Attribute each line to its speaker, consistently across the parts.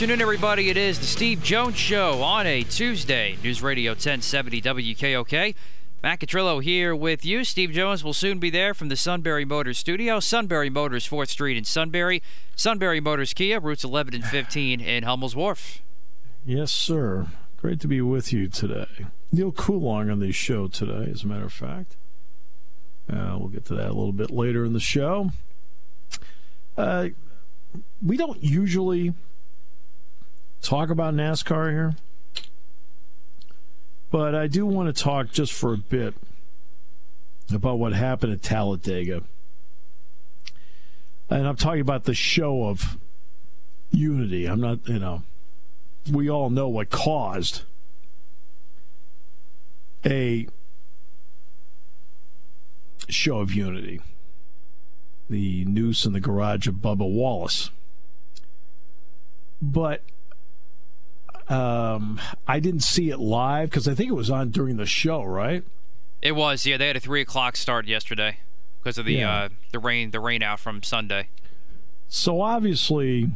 Speaker 1: Afternoon, everybody. It is the Steve Jones Show on a Tuesday. News Radio 1070 WKOK. Matt Catrillo here with you. Steve Jones will soon be there from the Sunbury Motors studio. Sunbury Motors, 4th Street in Sunbury. Sunbury Motors Kia, routes 11 and 15 in Hummel's Wharf.
Speaker 2: Yes, sir. Great to be with you today. Neil Coolong on the show today, as a matter of fact. Uh, we'll get to that a little bit later in the show. Uh, we don't usually talk about NASCAR here, but I do want to talk just for a bit about what happened at Talladega. And I'm talking about the show of unity. I'm not, you know, we all know what caused a show of unity. The noose in the garage of Bubba Wallace. But um, I didn't see it live because I think it was on during the show, right?
Speaker 1: It was, yeah. They had a three o'clock start yesterday because of the
Speaker 2: Yeah.
Speaker 1: uh, the rain the rain out from Sunday.
Speaker 2: So obviously,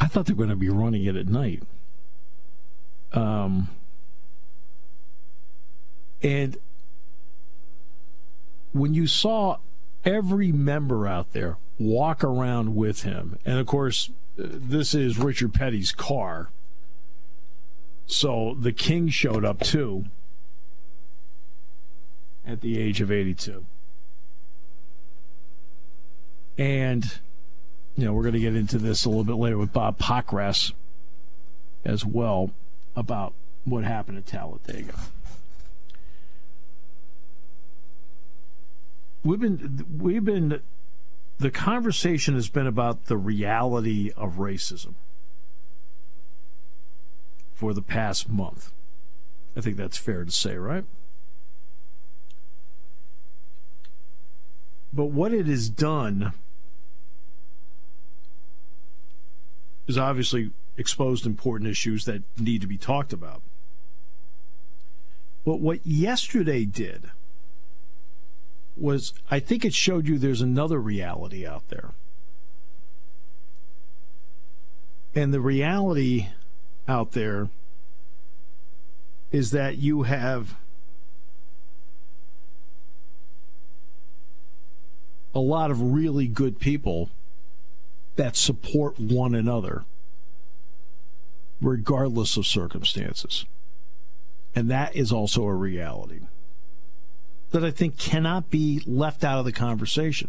Speaker 2: I thought they were going to be running it at night. Um, and when you saw every member out there walk around with him, and of course, uh, this is Richard Petty's car. So the King showed up too at the age of 82. And, you know, we're going to get into this a little bit later with Bob Pockrass as well about what happened at Talladega. We've been, we've been, the conversation has been about the reality of racism for the past month. I think that's fair to say, right? But what it has done is obviously exposed important issues that need to be talked about. But what yesterday did was, I think it showed you there's another reality out there. And the reality out there is that you have a lot of really good people that support one another regardless of circumstances. And that is also a reality that I think cannot be left out of the conversation.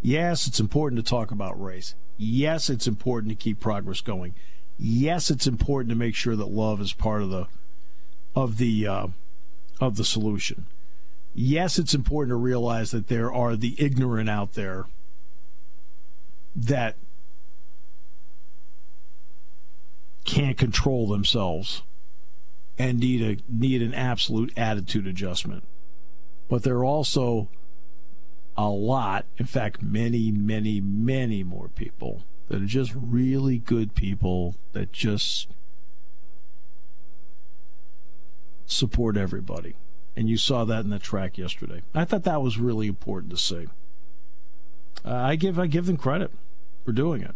Speaker 2: Yes, it's important to talk about race. Yes, it's important to keep progress going. Yes, it's important to make sure that love is part of the of the uh, of the solution. Yes, it's important to realize that there are the ignorant out there that can't control themselves and need a need an absolute attitude adjustment. But there are also a lot, in fact, many, many, many more people that are just really good people that just support everybody. And you saw that in the track yesterday. I thought that was really important to see. Uh, I give I give them credit for doing it.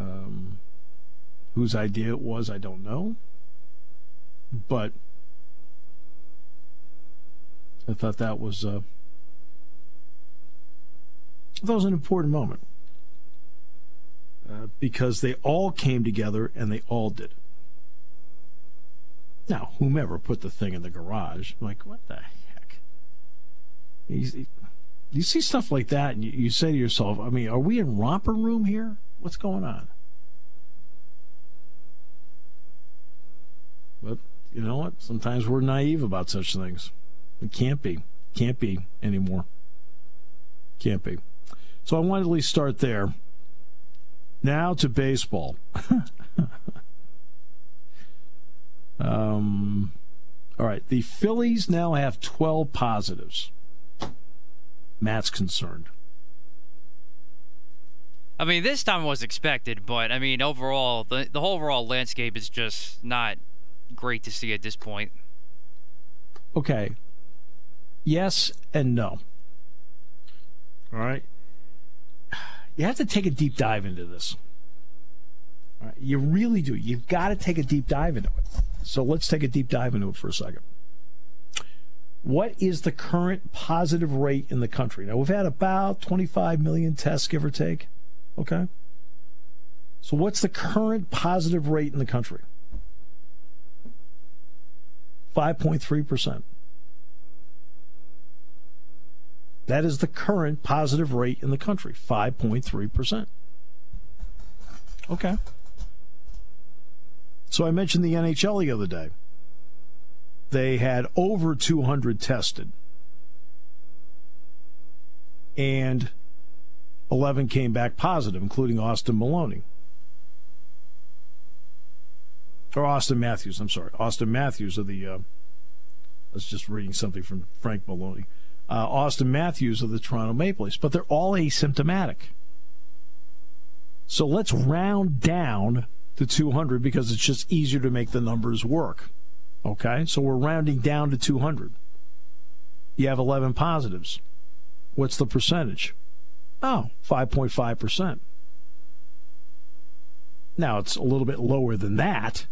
Speaker 2: Um, whose idea it was, I don't know. But I thought that was uh, that was an important moment because they all came together and they all did. Now, whomever put the thing in the garage, like, what the heck? You, you see stuff like that, and you, you say to yourself, I mean, are we in romper room here? What's going on? But you know what? Sometimes we're naive about such things. It can't be. Can't be anymore. Can't be. So I wanted to at least start there. Now to baseball. um, all right. The Phillies now have 12 positives. Matt's concerned.
Speaker 1: I mean, this time was expected, but I mean, overall, the the whole overall landscape is just not great to see at this point.
Speaker 2: Okay. Yes and no. All right. You have to take a deep dive into this. You really do. You've got to take a deep dive into it. So let's take a deep dive into it for a second. What is the current positive rate in the country? Now, we've had about 25 million tests, give or take. Okay. So, what's the current positive rate in the country? 5.3%. That is the current positive rate in the country, 5.3%. Okay. So I mentioned the NHL the other day. They had over 200 tested. And 11 came back positive, including Austin Maloney. Or Austin Matthews, I'm sorry. Austin Matthews of the, uh, I was just reading something from Frank Maloney. Uh, Austin Matthews of the Toronto Maple Leafs, but they're all asymptomatic. So let's round down to 200 because it's just easier to make the numbers work. Okay, so we're rounding down to 200. You have 11 positives. What's the percentage? Oh, 5.5%. Now, it's a little bit lower than that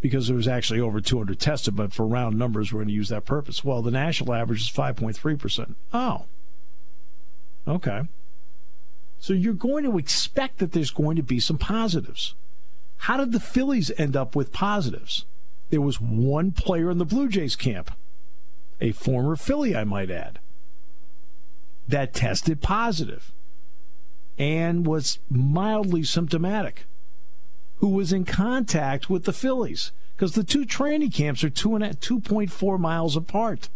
Speaker 2: because there was actually over 200 tested, but for round numbers, we're going to use that purpose. Well, the national average is 5.3%. Oh, okay. So you're going to expect that there's going to be some positives. How did the Phillies end up with positives? There was one player in the Blue Jays camp, a former Philly, I might add, that tested positive and was mildly symptomatic who was in contact with the Phillies because the two training camps are two and 2.4 miles apart.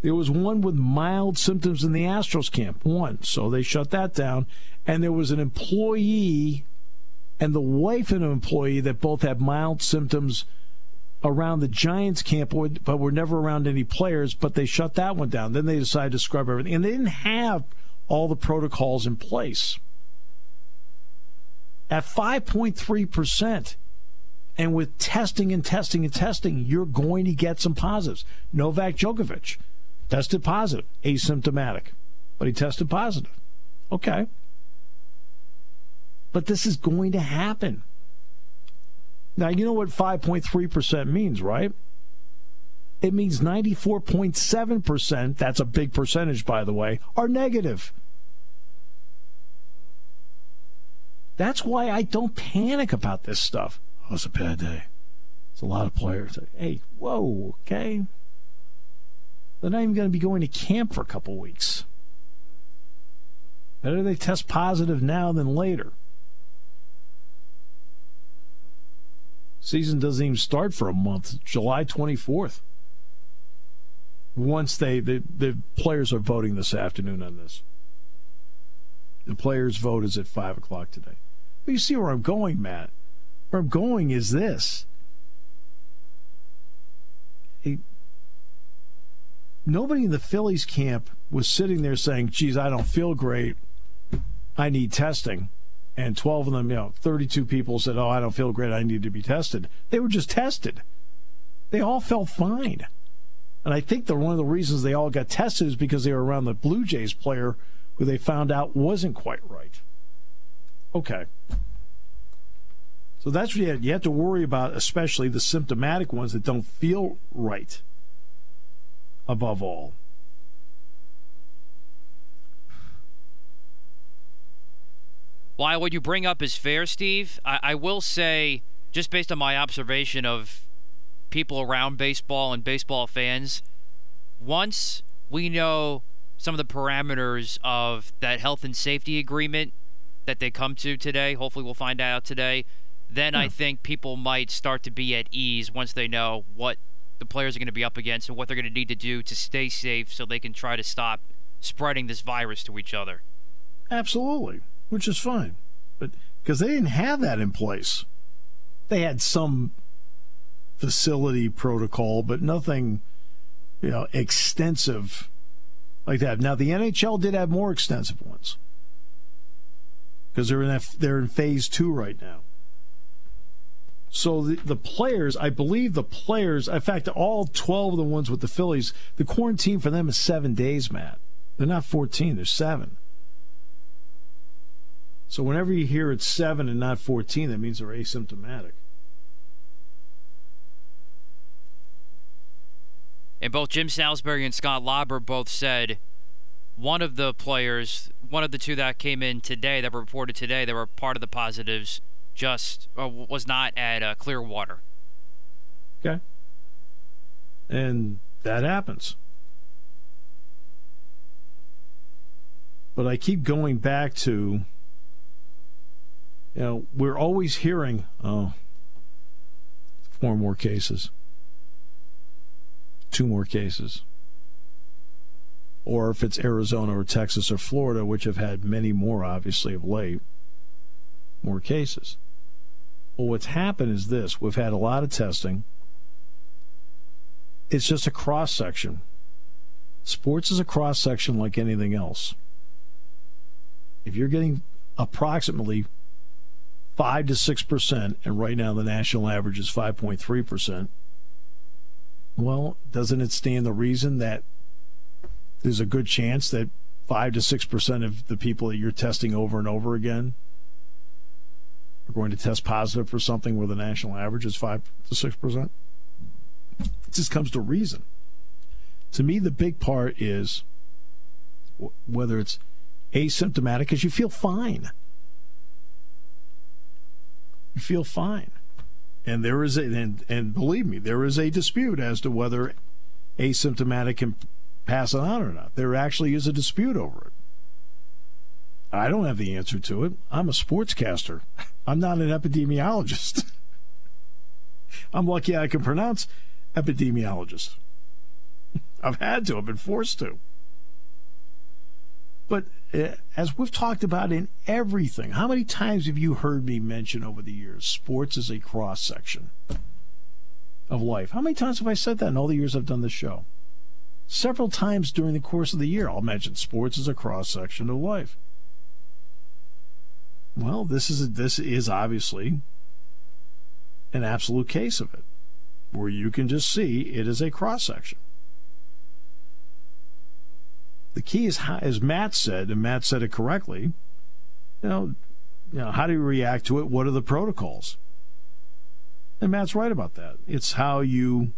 Speaker 2: There was one with mild symptoms in the Astros camp, one, so they shut that down. And there was an employee and the wife of an employee that both had mild symptoms around the Giants camp, but were never around any players, but they shut that one down. Then they decided to scrub everything. And they didn't have all the protocols in place at 5.3%. And with testing and testing and testing, you're going to get some positives. Novak Djokovic tested positive, asymptomatic, but he tested positive. Okay. But this is going to happen. Now, you know what 5.3% means, right? It means 94.7%, that's a big percentage, by the way, are negative. That's why I don't panic about this stuff. Oh, it's a bad day. It's a lot of players. Hey, whoa, okay. They're not even going to be going to camp for a couple weeks. Better they test positive now than later. Season doesn't even start for a month, July 24th. Once they, the, the players are voting this afternoon on this. The players' vote is at 5 o'clock today. But you see where I'm going, Matt. Where I'm going is this. A, nobody in the Phillies camp was sitting there saying, geez, I don't feel great. I need testing. And 12 of them, you know, 32 people said, oh, I don't feel great. I need to be tested. They were just tested. They all felt fine. And I think that one of the reasons they all got tested is because they were around the Blue Jays player who they found out wasn't quite right. Okay. So that's what you have, to worry about, especially the symptomatic ones that don't feel right, above all.
Speaker 1: While what you bring up is fair, Steve, I, I will say, just based on my observation of people around baseball and baseball fans, once we know some of the parameters of that health and safety agreement that they come to today, hopefully we'll find out today, then I hmm. think people might start to be at ease once they know what the players are going to be up against and what they're going to need to do to stay safe so they can try to stop spreading this virus to each other.
Speaker 2: Absolutely, which is fine. But because they didn't have that in place, they had some facility protocol, but nothing, you know, extensive like that. Now the NHL did have more extensive ones because they're in they're in phase two right now. So the, the players, I believe the players, in fact, all 12 of the ones with the Phillies, the quarantine for them is seven days, Matt. They're not 14, they're seven. So whenever you hear it's seven and not 14, that means they're asymptomatic.
Speaker 1: And both Jim Salisbury and Scott Lauber both said one of the players, one of the two that came in today, that were reported today, that were part of the positives, just uh, was not at uh, Clearwater.
Speaker 2: Okay. And that happens. But I keep going back to, you know, we're always hearing, oh, four more cases two more cases. Or if it's Arizona or Texas or Florida, which have had many more, obviously, of late, more cases. Well, what's happened is this we've had a lot of testing. It's just a cross section. Sports is a cross section like anything else. If you're getting approximately 5 to 6%, and right now the national average is 5.3%, well, doesn't it stand the reason that there's a good chance that five to six percent of the people that you're testing over and over again are going to test positive for something where the national average is five to six percent? It just comes to reason. To me, the big part is whether it's asymptomatic because you feel fine. You feel fine. And there is a and, and believe me, there is a dispute as to whether asymptomatic can pass it on or not. There actually is a dispute over it. I don't have the answer to it. I'm a sportscaster. I'm not an epidemiologist. I'm lucky I can pronounce epidemiologist. I've had to, I've been forced to. But uh, as we've talked about in everything, how many times have you heard me mention over the years sports is a cross section of life? How many times have I said that in all the years I've done this show? Several times during the course of the year, I'll mention sports is a cross section of life. Well, this is a, this is obviously an absolute case of it, where you can just see it is a cross section. The key is, how, as Matt said, and Matt said it correctly. You know, you know, how do you react to it? What are the protocols? And Matt's right about that. It's how you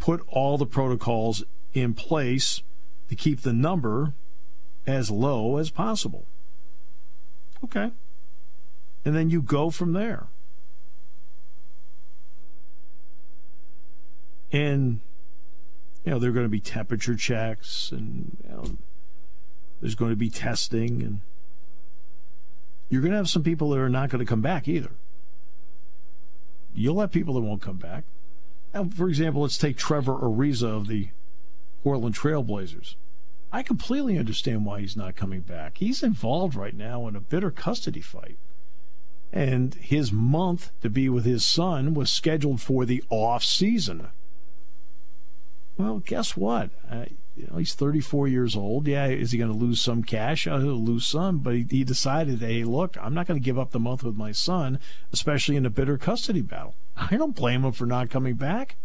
Speaker 2: put all the protocols in place to keep the number as low as possible. Okay. And then you go from there. And you know, there are going to be temperature checks and you know, there's going to be testing and you're going to have some people that are not going to come back either. You'll have people that won't come back. Now, for example, let's take Trevor Ariza of the Portland Trailblazers. I completely understand why he's not coming back. He's involved right now in a bitter custody fight. And his month to be with his son was scheduled for the off season. Well, guess what? Uh, you know, he's 34 years old. Yeah, is he going to lose some cash? Uh, he'll lose some, but he, he decided, hey, look, I'm not going to give up the month with my son, especially in a bitter custody battle. I don't blame him for not coming back.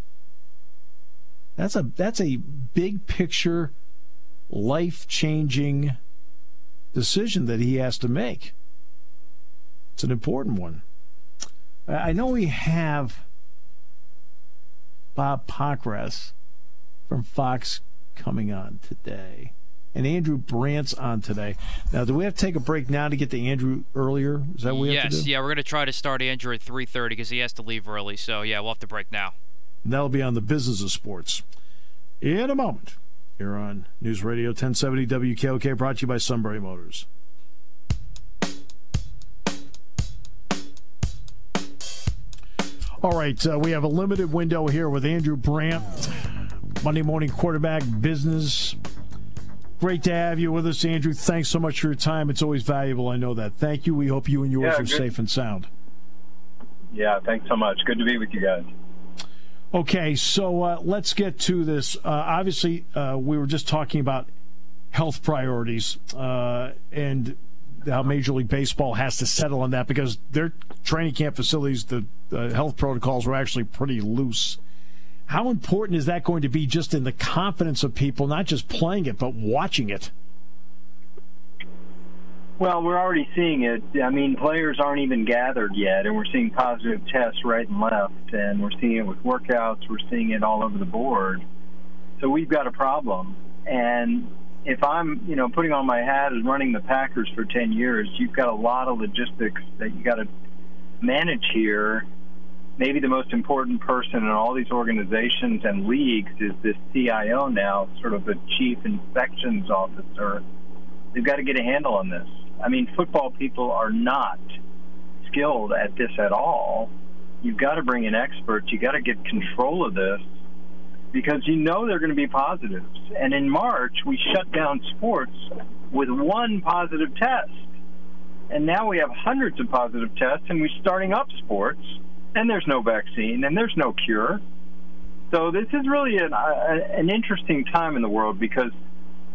Speaker 2: That's a that's a big picture, life changing decision that he has to make. It's an important one. I know we have Bob Pockrass from Fox coming on today. And Andrew Brandt's on today. Now, do we have to take a break now to get to Andrew earlier? Is that what we
Speaker 1: yes,
Speaker 2: have to do?
Speaker 1: Yes, yeah, we're going to try to start Andrew at 3.30 because he has to leave early. So, yeah, we'll have to break now.
Speaker 2: And that'll be on the business of sports in a moment here on News Radio 1070 WKOK, brought to you by Sunbury Motors. All right, uh, we have a limited window here with Andrew Brandt, Monday morning quarterback business. Great to have you with us, Andrew. Thanks so much for your time. It's always valuable. I know that. Thank you. We hope you and yours
Speaker 3: Yeah,
Speaker 2: are
Speaker 3: good.
Speaker 2: safe and sound.
Speaker 3: Yeah, thanks so much. Good to be with you guys.
Speaker 2: Okay, so uh, let's get to this. Uh, obviously, uh, we were just talking about health priorities uh, and how Major League Baseball has to settle on that because their training camp facilities, the health protocols were actually pretty loose. How important is that going to be just in the confidence of people, not just playing it, but watching it?
Speaker 3: Well, we're already seeing it. I mean, players aren't even gathered yet, and we're seeing positive tests right and left, and we're seeing it with workouts. We're seeing it all over the board. So we've got a problem. And if I'm, you know, putting on my hat as running the Packers for 10 years, you've got a lot of logistics that you got to manage here. Maybe the most important person in all these organizations and leagues is this CIO now, sort of the chief infections officer. They've got to get a handle on this. I mean, football people are not skilled at this at all. You've got to bring in experts. You've got to get control of this because you know they're going to be positives. And in March, we shut down sports with one positive test. And now we have hundreds of positive tests, and we're starting up sports, and there's no vaccine, and there's no cure. So this is really an, uh, an interesting time in the world because,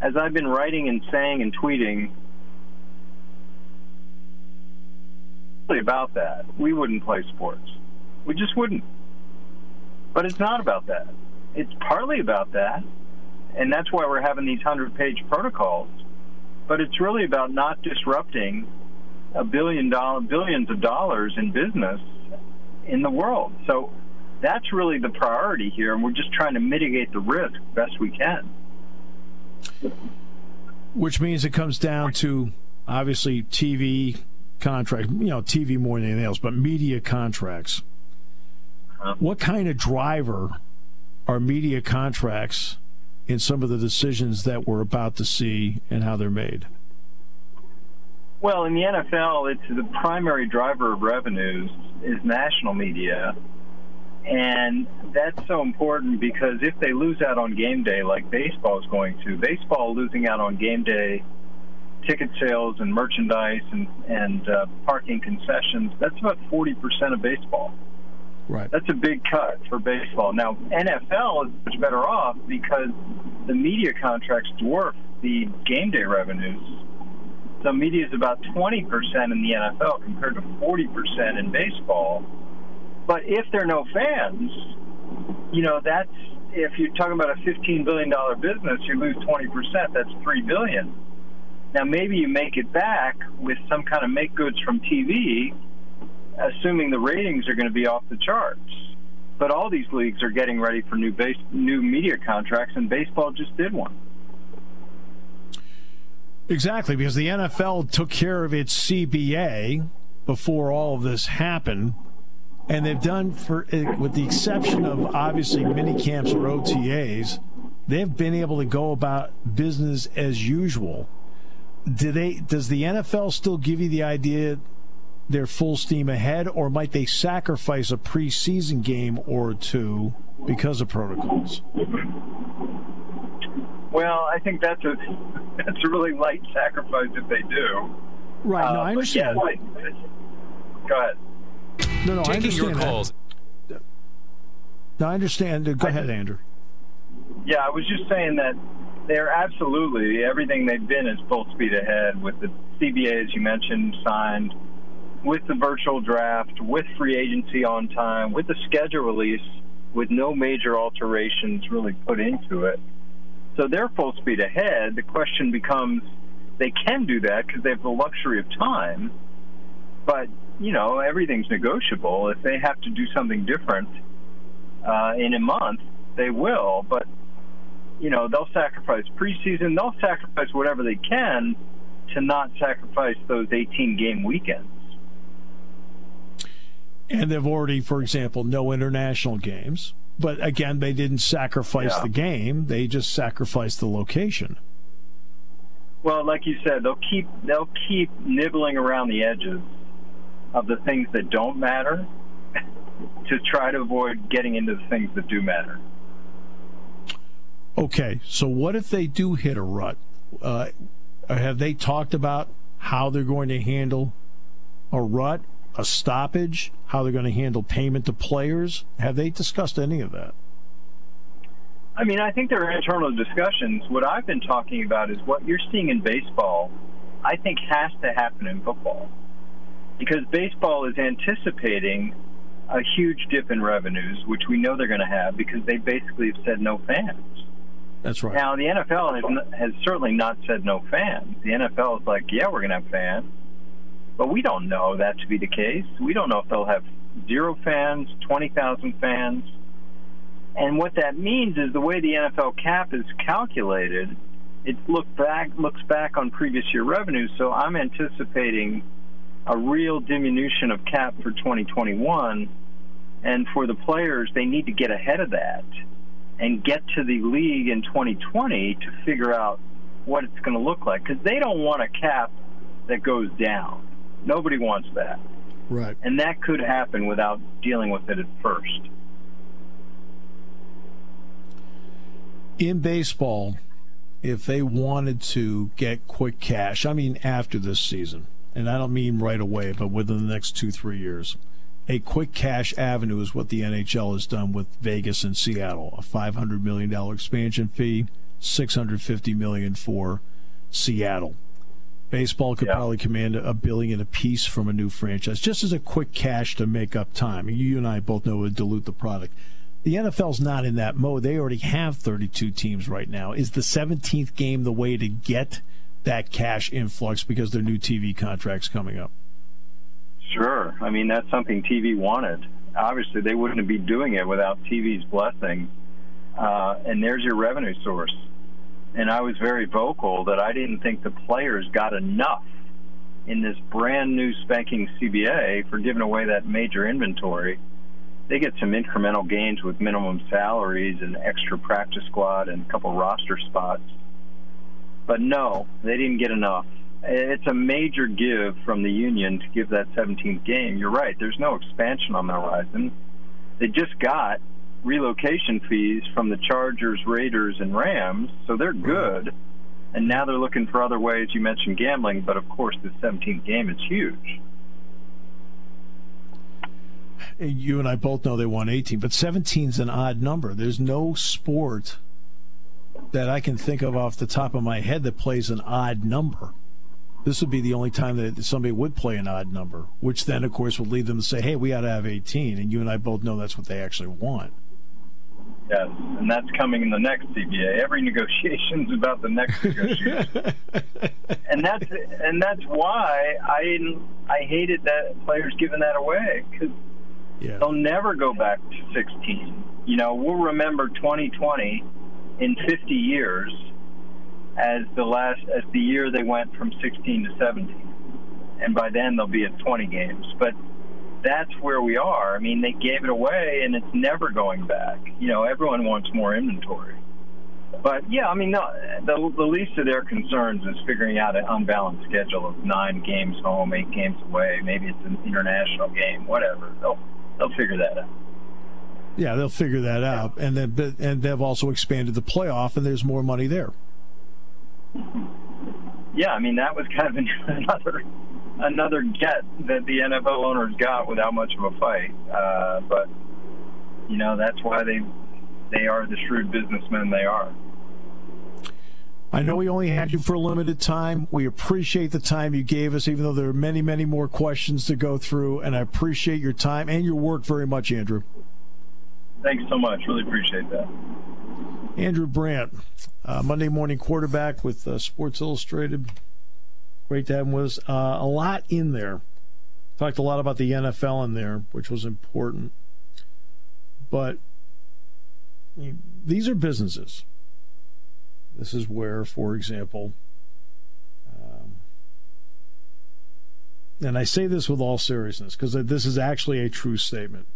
Speaker 3: as I've been writing and saying and tweeting, about that. We wouldn't play sports. We just wouldn't. But it's not about that. It's partly about that, and that's why we're having these hundred-page protocols. But it's really about not disrupting a billion dollar billions of dollars in business in the world. So that's really the priority here, and we're just trying to mitigate the risk best we can.
Speaker 2: Which means it comes down to obviously TV contract, you know, TV more than anything else, but media contracts.
Speaker 3: Uh-huh.
Speaker 2: What kind of driver are media contracts in some of the decisions that we're about to see and how they're made?
Speaker 3: Well, in the NFL, it's the primary driver of revenues is national media. And that's so important because if they lose out on game day, like baseball is going to, baseball losing out on game day ticket sales and merchandise and, and uh, parking concessions, that's about 40% of baseball.
Speaker 2: Right.
Speaker 3: That's a big cut for baseball. Now, NFL is much better off because the media contracts dwarf the game day revenues. So media is about 20% in the NFL compared to 40% in baseball. But if there are no fans, you know, that's if you're talking about a $15 billion business, you lose 20%, that's $3 billion. Now, maybe you make it back with some kind of make goods from TV, assuming the ratings are going to be off the charts. But all these leagues are getting ready for new base, new media contracts, and baseball just did one.
Speaker 2: Exactly, because the NFL took care of its CBA before all of this happened. And they've done, for with the exception of obviously mini camps or OTAs, they've been able to go about business as usual. Do they? Does the NFL still give you the idea they're full steam ahead, or might they sacrifice a preseason game or two because of protocols?
Speaker 3: Well, I think that's a that's a really light sacrifice if they do.
Speaker 2: Right. No, uh, I understand.
Speaker 3: Yeah, go ahead.
Speaker 2: No, no,
Speaker 4: Taking
Speaker 2: I understand
Speaker 4: your calls.
Speaker 2: That. No, I understand. Go I, ahead, Andrew.
Speaker 3: Yeah, I was just saying that they're absolutely everything they've been is full speed ahead with the CBA, as you mentioned, signed, with the virtual draft, with free agency on time, with the schedule release, with no major alterations really put into it. So they're full speed ahead. The question becomes they can do that because they have the luxury of time, but you know everything's negotiable. If they have to do something different uh, in a month, they will. But you know they'll sacrifice preseason. They'll sacrifice whatever they can to not sacrifice those 18 game weekends.
Speaker 2: And they've already, for example, no international games. But again, they didn't sacrifice yeah. the game; they just sacrificed the location.
Speaker 3: Well, like you said, they'll keep they'll keep nibbling around the edges of the things that don't matter to try to avoid getting into the things that do matter.
Speaker 2: Okay, so what if they do hit a rut? Uh, have they talked about how they're going to handle a rut, a stoppage, how they're going to handle payment to players? Have they discussed any of that?
Speaker 3: I mean, I think there are internal discussions. What I've been talking about is what you're seeing in baseball, I think has to happen in football. Because baseball is anticipating a huge dip in revenues, which we know they're going to have because they basically have said no fans.
Speaker 2: That's right.
Speaker 3: Now, the NFL has, has certainly not said no fans. The NFL is like, yeah, we're going to have fans. But we don't know that to be the case. We don't know if they'll have zero fans, 20,000 fans. And what that means is the way the NFL cap is calculated, it look back looks back on previous year revenue, So I'm anticipating a real diminution of cap for 2021. And for the players, they need to get ahead of that and get to the league in 2020 to figure out what it's going to look like because they don't want a cap that goes down. Nobody wants that.
Speaker 2: Right.
Speaker 3: And that could happen without dealing with it at first.
Speaker 2: In baseball, if they wanted to get quick cash, I mean after this season, and I don't mean right away, but within the next two, three years, a quick cash avenue is what the NHL has done with Vegas and Seattle. A $500 million expansion fee, 650 million for Seattle. Baseball could yeah. probably command a billion apiece from a new franchise, just as a quick cash to make up time. You and I both know it would dilute the product. The NFL's not in that mode. They already have 32 teams right now. Is the 17th game the way to get that cash influx because their new TV contracts coming up?
Speaker 3: Sure. I mean, that's something TV wanted. Obviously, they wouldn't be doing it without TV's blessing. Uh, and there's your revenue source and I was very vocal that I didn't think the players got enough in this brand new spanking CBA for giving away that major inventory. They get some incremental gains with minimum salaries and extra practice squad and a couple roster spots. But no, they didn't get enough. It's a major give from the union to give that 17th game. You're right. There's no expansion on the horizon. They just got relocation fees from the Chargers, Raiders, and Rams, so they're mm-hmm. good. And now they're looking for other ways. You mentioned gambling, but of course, the 17th game is huge.
Speaker 2: You and I both know they won 18, but 17 is an odd number. There's no sport that I can think of off the top of my head that plays an odd number. This would be the only time that somebody would play an odd number, which then, of course, would lead them to say, hey, we ought to have 18. And you and I both know that's what they actually want.
Speaker 3: Yes, and that's coming in the next CBA. Every negotiation is about the next negotiation, and that's and that's why I I hated that players giving that away because yeah. they'll never go back to 16. You know, we'll remember 2020 in 50 years as the last as the year they went from 16 to 17, and by then they'll be at 20 games. But that's where we are. I mean, they gave it away, and it's never going back. You know, everyone wants more inventory. but yeah, I mean, the, the least of their concerns is figuring out an unbalanced schedule of nine games home, eight games away. Maybe it's an international game, whatever. They'll they'll figure that out.
Speaker 2: Yeah, they'll figure that out, and then and they've also expanded the playoff, and there's more money there.
Speaker 3: Yeah, I mean that was kind of another another get that the NFL owners got without much of a fight. Uh, but you know that's why they they are the shrewd businessmen they are.
Speaker 2: I know we only had you for a limited time. We appreciate the time you gave us, even though there are many, many more questions to go through. And I appreciate your time and your work very much, Andrew.
Speaker 3: Thanks so much. Really appreciate that.
Speaker 2: Andrew Brandt, uh, Monday morning quarterback with uh, Sports Illustrated. Great to have him with us. Uh, a lot in there. Talked a lot about the NFL in there, which was important. But these are businesses. This is where, for example, um, and I say this with all seriousness because this is actually a true statement.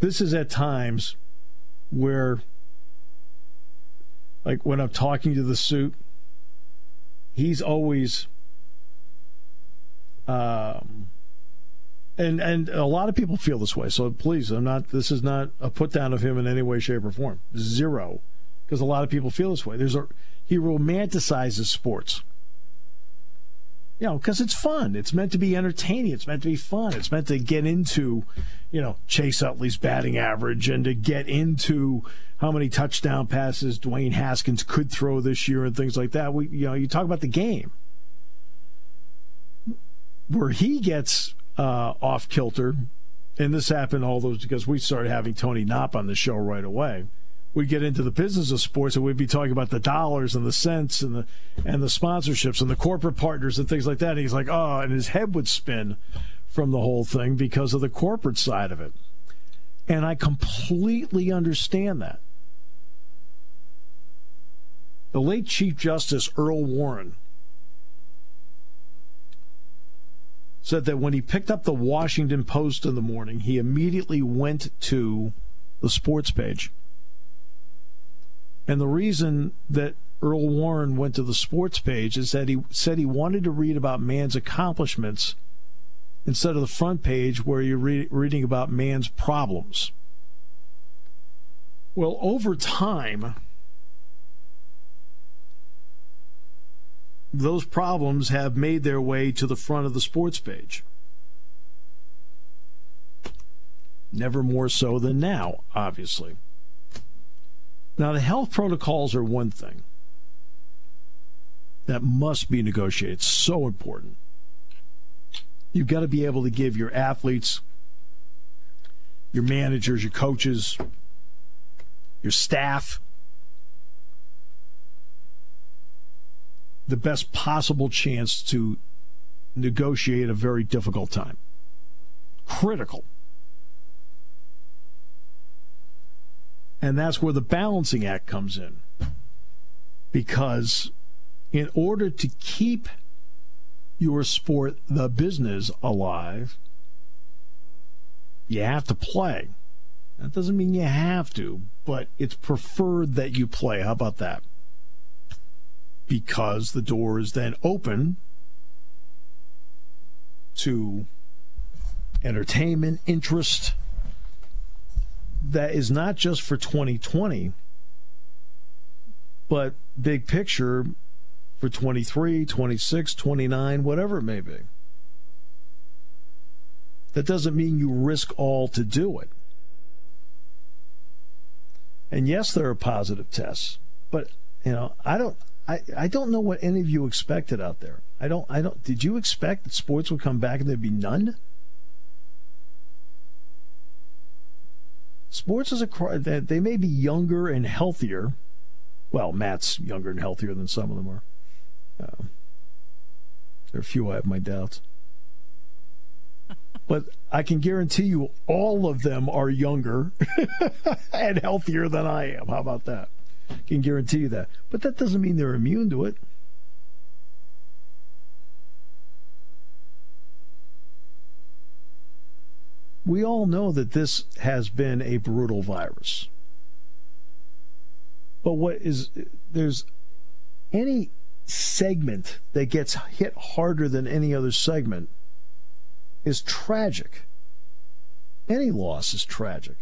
Speaker 2: This is at times where, like when I'm talking to the suit, he's always um, and and a lot of people feel this way. So please, I'm not. This is not a put down of him in any way, shape, or form. Zero, because a lot of people feel this way. There's a he romanticizes sports. You know, because it's fun. It's meant to be entertaining. It's meant to be fun. It's meant to get into, you know, Chase Utley's batting average and to get into how many touchdown passes Dwayne Haskins could throw this year and things like that. We, you know, you talk about the game where he gets uh, off kilter, and this happened all those because we started having Tony Knopp on the show right away. We get into the business of sports, and we'd be talking about the dollars and the cents and the and the sponsorships and the corporate partners and things like that. And he's like, oh, and his head would spin from the whole thing because of the corporate side of it. And I completely understand that. The late Chief Justice Earl Warren said that when he picked up the Washington Post in the morning, he immediately went to the sports page. And the reason that Earl Warren went to the sports page is that he said he wanted to read about man's accomplishments instead of the front page where you're re- reading about man's problems. Well, over time, those problems have made their way to the front of the sports page. Never more so than now, obviously. Now, the health protocols are one thing that must be negotiated. It's so important. You've got to be able to give your athletes, your managers, your coaches, your staff, the best possible chance to negotiate a very difficult time. Critical. And that's where the balancing act comes in. Because in order to keep your sport, the business, alive, you have to play. That doesn't mean you have to, but it's preferred that you play. How about that? because the door is then open to entertainment interest that is not just for 2020 but big picture for 23 26 29 whatever it may be that doesn't mean you risk all to do it and yes there are positive tests but you know i don't I, I don't know what any of you expected out there. I don't I don't did you expect that sports would come back and there'd be none? Sports is a that they may be younger and healthier. Well, Matt's younger and healthier than some of them are. Uh, there are a few I have my doubts. but I can guarantee you all of them are younger and healthier than I am. How about that? I can guarantee you that. But that doesn't mean they're immune to it. We all know that this has been a brutal virus. But what is there's any segment that gets hit harder than any other segment is tragic. Any loss is tragic.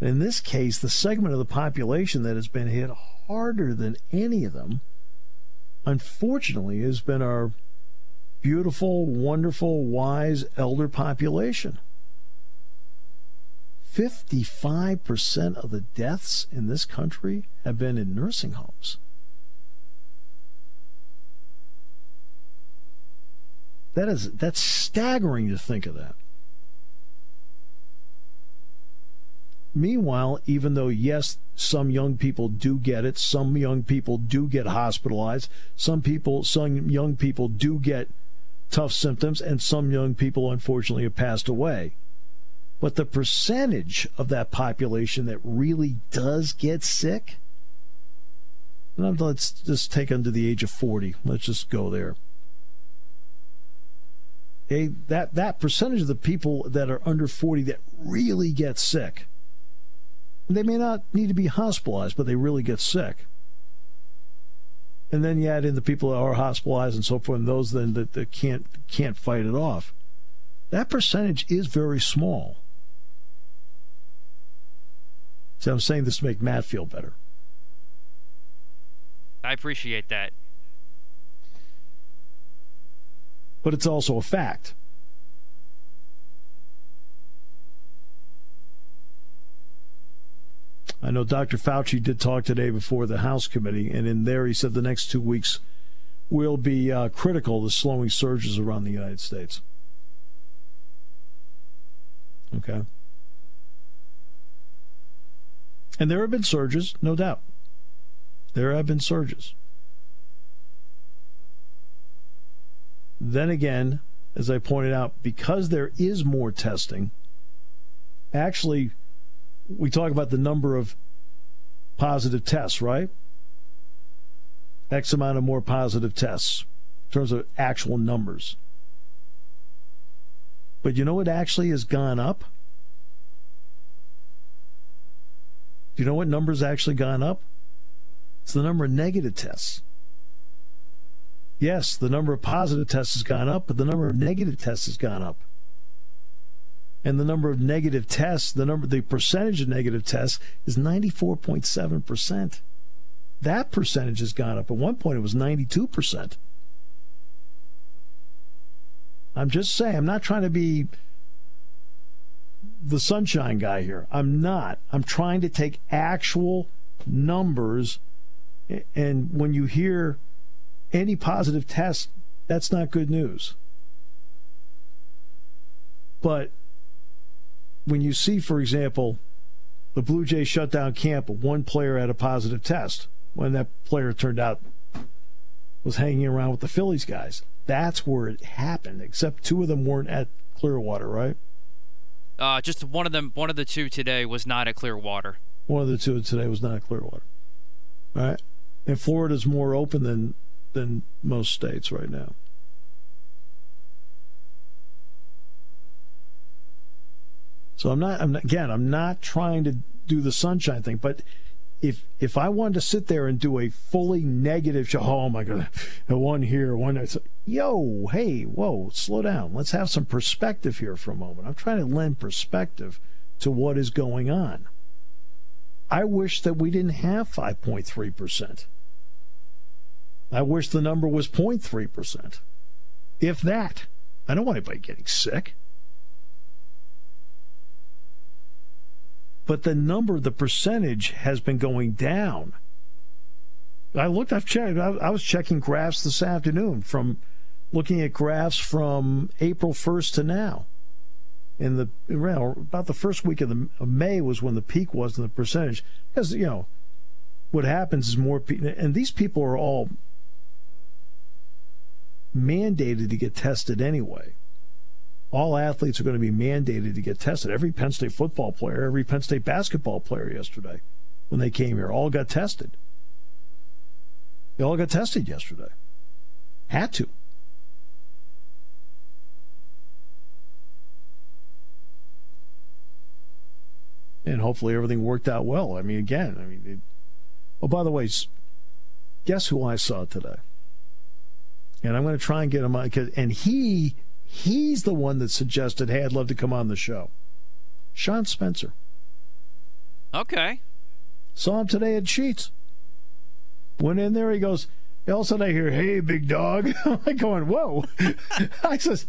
Speaker 2: In this case, the segment of the population that has been hit harder than any of them, unfortunately, has been our beautiful, wonderful, wise elder population. 55% of the deaths in this country have been in nursing homes. That is that's staggering to think of that. Meanwhile, even though yes, some young people do get it, some young people do get hospitalized, some people some young people do get tough symptoms and some young people unfortunately have passed away. But the percentage of that population that really does get sick, let's just take under the age of 40. Let's just go there. Okay, that, that percentage of the people that are under 40 that really get sick, they may not need to be hospitalized, but they really get sick. And then you add in the people that are hospitalized and so forth, and those then that, that can't can't fight it off. That percentage is very small. So I'm saying this to make Matt feel better.
Speaker 1: I appreciate that.
Speaker 2: But it's also a fact. I know Dr. Fauci did talk today before the House committee, and in there he said the next two weeks will be uh, critical to slowing surges around the United States. Okay. And there have been surges, no doubt. There have been surges. Then again, as I pointed out, because there is more testing, actually, we talk about the number of positive tests, right? X amount of more positive tests in terms of actual numbers. But you know what actually has gone up? Do you know what numbers actually gone up? It's the number of negative tests. Yes, the number of positive tests has gone up, but the number of negative tests has gone up. And the number of negative tests, the number the percentage of negative tests is 94.7%. That percentage has gone up. At one point it was 92%. I'm just saying, I'm not trying to be the sunshine guy here. I'm not. I'm trying to take actual numbers. And when you hear any positive test, that's not good news. But when you see, for example, the Blue Jays shut down camp, one player had a positive test when that player turned out was hanging around with the Phillies guys. That's where it happened, except two of them weren't at Clearwater, right?
Speaker 1: Uh, just one of them. One of the two today was not at Clearwater.
Speaker 2: One of the two today was not at Clearwater. All right, and Florida's more open than than most states right now. So I'm not. I'm not, again. I'm not trying to do the sunshine thing, but if if I wanted to sit there and do a fully negative show, oh my god, one here, one there, yo, hey, whoa, slow down. Let's have some perspective here for a moment. I'm trying to lend perspective to what is going on. I wish that we didn't have 5.3 percent. I wish the number was 0.3 percent, if that. I don't want anybody getting sick. But the number, the percentage has been going down. I looked, I've checked, I was checking graphs this afternoon from looking at graphs from April 1st to now. In the around about the first week of, the, of May was when the peak was in the percentage. Because, you know, what happens is more people, and these people are all mandated to get tested anyway all athletes are going to be mandated to get tested. Every Penn State football player, every Penn State basketball player yesterday, when they came here, all got tested. They all got tested yesterday. Had to. And hopefully everything worked out well. I mean, again, I mean, Oh, by the way, guess who I saw today? And I'm going to try and get him on. And he he's the one that suggested, "Hey, I'd love to come on the show." Sean Spencer.
Speaker 1: Okay.
Speaker 2: Saw him today at Sheetz. Went in there. He goes. All of a sudden, I hear, "Hey, big dog." I'm going, "Whoa!" I says,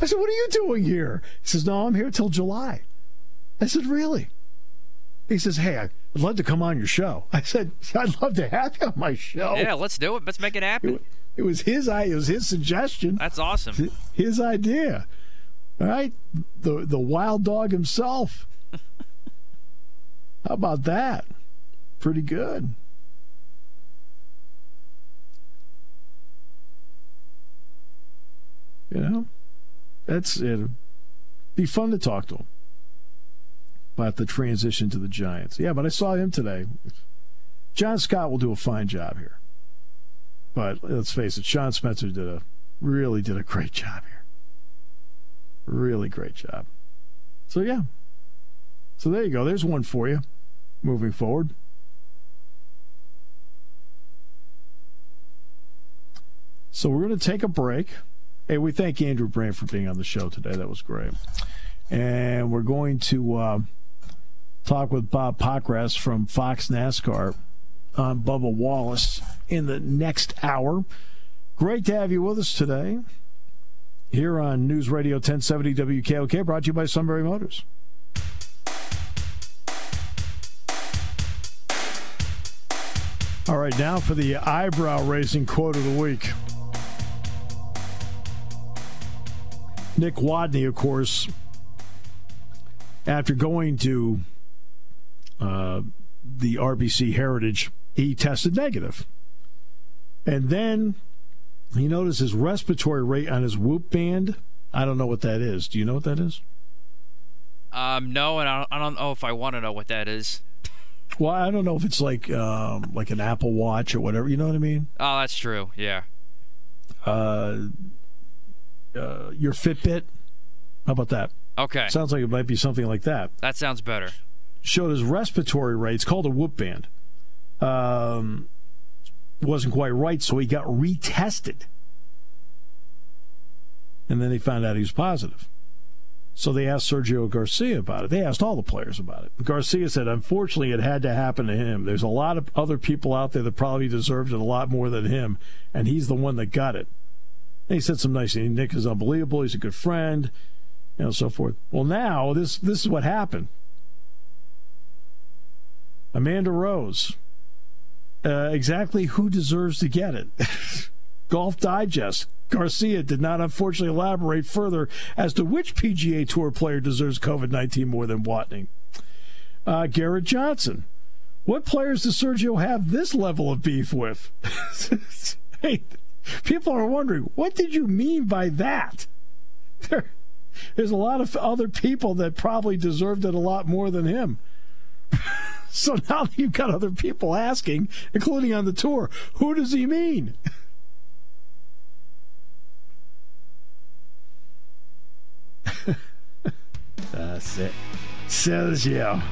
Speaker 2: "I said, what are you doing here?" He says, "No, I'm here till July." I said, "Really?" He says, "Hey, I'd love to come on your show." I said, "I'd love to have you on my show."
Speaker 1: Yeah, let's do it. Let's make it happen.
Speaker 2: It, was his idea. it was his suggestion.
Speaker 1: That's awesome.
Speaker 2: His idea. All right, the the wild dog himself. How about that? Pretty good. You know, that's it. Be fun to talk to him about the transition to the Giants. Yeah, but I saw him today. John Scott will do a fine job here. But let's face it, Sean Spencer did a really did a great job here. Really great job. So yeah. So there you go. There's one for you moving forward. So we're going to take a break. Hey, we thank Andrew Brand for being on the show today. That was great. And we're going to uh, talk with Bob Pockrass from Fox NASCAR on Bubba Wallace in the next hour. Great to have you with us today here on News Radio 1070 WKOK, brought to you by Sunbury Motors. All right, now for the eyebrow raising quote of the week. Nick Watney, of course, after going to uh, the RBC Heritage, he tested negative. And then he noticed his respiratory rate on his whoop band. I don't know what that is. Do you know what that is?
Speaker 1: Um, no, and I don't, I don't know if I want to know what that is.
Speaker 2: Well, I don't know if it's like um, like an Apple Watch or whatever. You know what I mean?
Speaker 1: Oh, that's true. Yeah.
Speaker 2: Uh, uh, your Fitbit. How about that?
Speaker 1: Okay.
Speaker 2: Sounds like it might be something like that.
Speaker 1: That sounds better.
Speaker 2: Showed his respiratory rate. It's called a whoop band. Um, wasn't quite right, so he got retested. And then they found out he was positive. So they asked Sergio Garcia about it. They asked all the players about it. Garcia said, unfortunately, it had to happen to him. There's a lot of other people out there that probably deserved it a lot more than him, and he's the one that got it. And he said some nice things. Nick is unbelievable. He's a good friend, know, so forth. Well, now this this is what happened. Amanda Rose. Uh, exactly who deserves to get it? Golf Digest. Garcia did not unfortunately elaborate further as to which PGA Tour player deserves COVID 19 more than Watney. Uh, Garrett Johnson. What players does Sergio have this level of beef with? hey, people are wondering, what did you mean by that? There, there's a lot of other people that probably deserved it a lot more than him. So now you've got other people asking, including on the tour, who does he mean? That's it. Sergio.